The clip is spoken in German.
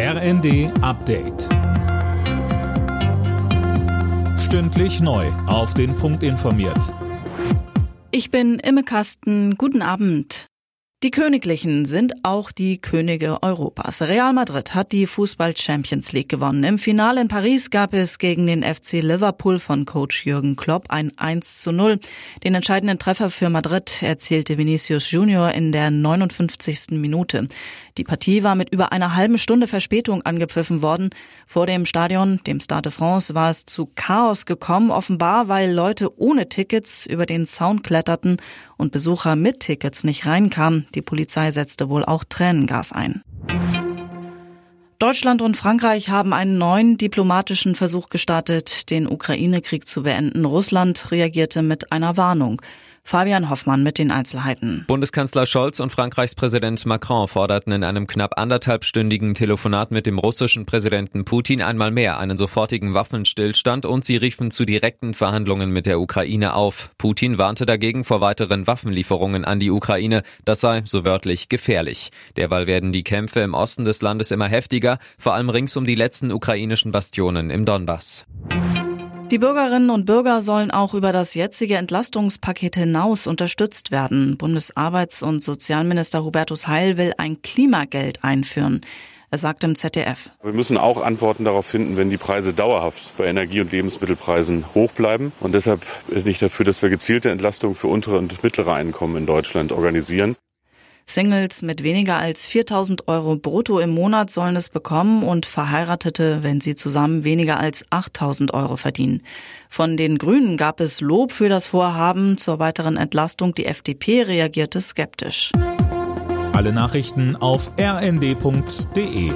RND Update. Stündlich neu. Auf den Punkt informiert. Ich bin Imme Kasten. Guten Abend. Die Königlichen sind auch die Könige Europas. Real Madrid hat die Fußball Champions League gewonnen. Im Finale in Paris gab es gegen den FC Liverpool von Coach Jürgen Klopp ein 1 zu 0. Den entscheidenden Treffer für Madrid erzielte Vinicius Junior in der 59. Minute. Die Partie war mit über einer halben Stunde Verspätung angepfiffen worden. Vor dem Stadion, dem Stade de France, war es zu Chaos gekommen, offenbar weil Leute ohne Tickets über den Zaun kletterten und Besucher mit Tickets nicht reinkamen. Die Polizei setzte wohl auch Tränengas ein. Deutschland und Frankreich haben einen neuen diplomatischen Versuch gestartet, den Ukraine-Krieg zu beenden. Russland reagierte mit einer Warnung. Fabian Hoffmann mit den Einzelheiten. Bundeskanzler Scholz und Frankreichs Präsident Macron forderten in einem knapp anderthalbstündigen Telefonat mit dem russischen Präsidenten Putin einmal mehr einen sofortigen Waffenstillstand und sie riefen zu direkten Verhandlungen mit der Ukraine auf. Putin warnte dagegen vor weiteren Waffenlieferungen an die Ukraine. Das sei, so wörtlich, gefährlich. Derweil werden die Kämpfe im Osten des Landes immer heftiger, vor allem rings um die letzten ukrainischen Bastionen im Donbass. Die Bürgerinnen und Bürger sollen auch über das jetzige Entlastungspaket hinaus unterstützt werden. Bundesarbeits- und Sozialminister Hubertus Heil will ein Klimageld einführen. Er sagt im ZDF. Wir müssen auch Antworten darauf finden, wenn die Preise dauerhaft bei Energie- und Lebensmittelpreisen hoch bleiben. Und deshalb bin ich dafür, dass wir gezielte Entlastungen für untere und mittlere Einkommen in Deutschland organisieren. Singles mit weniger als 4000 Euro brutto im Monat sollen es bekommen und Verheiratete, wenn sie zusammen weniger als 8000 Euro verdienen. Von den Grünen gab es Lob für das Vorhaben. Zur weiteren Entlastung die FDP reagierte skeptisch. Alle Nachrichten auf rnd.de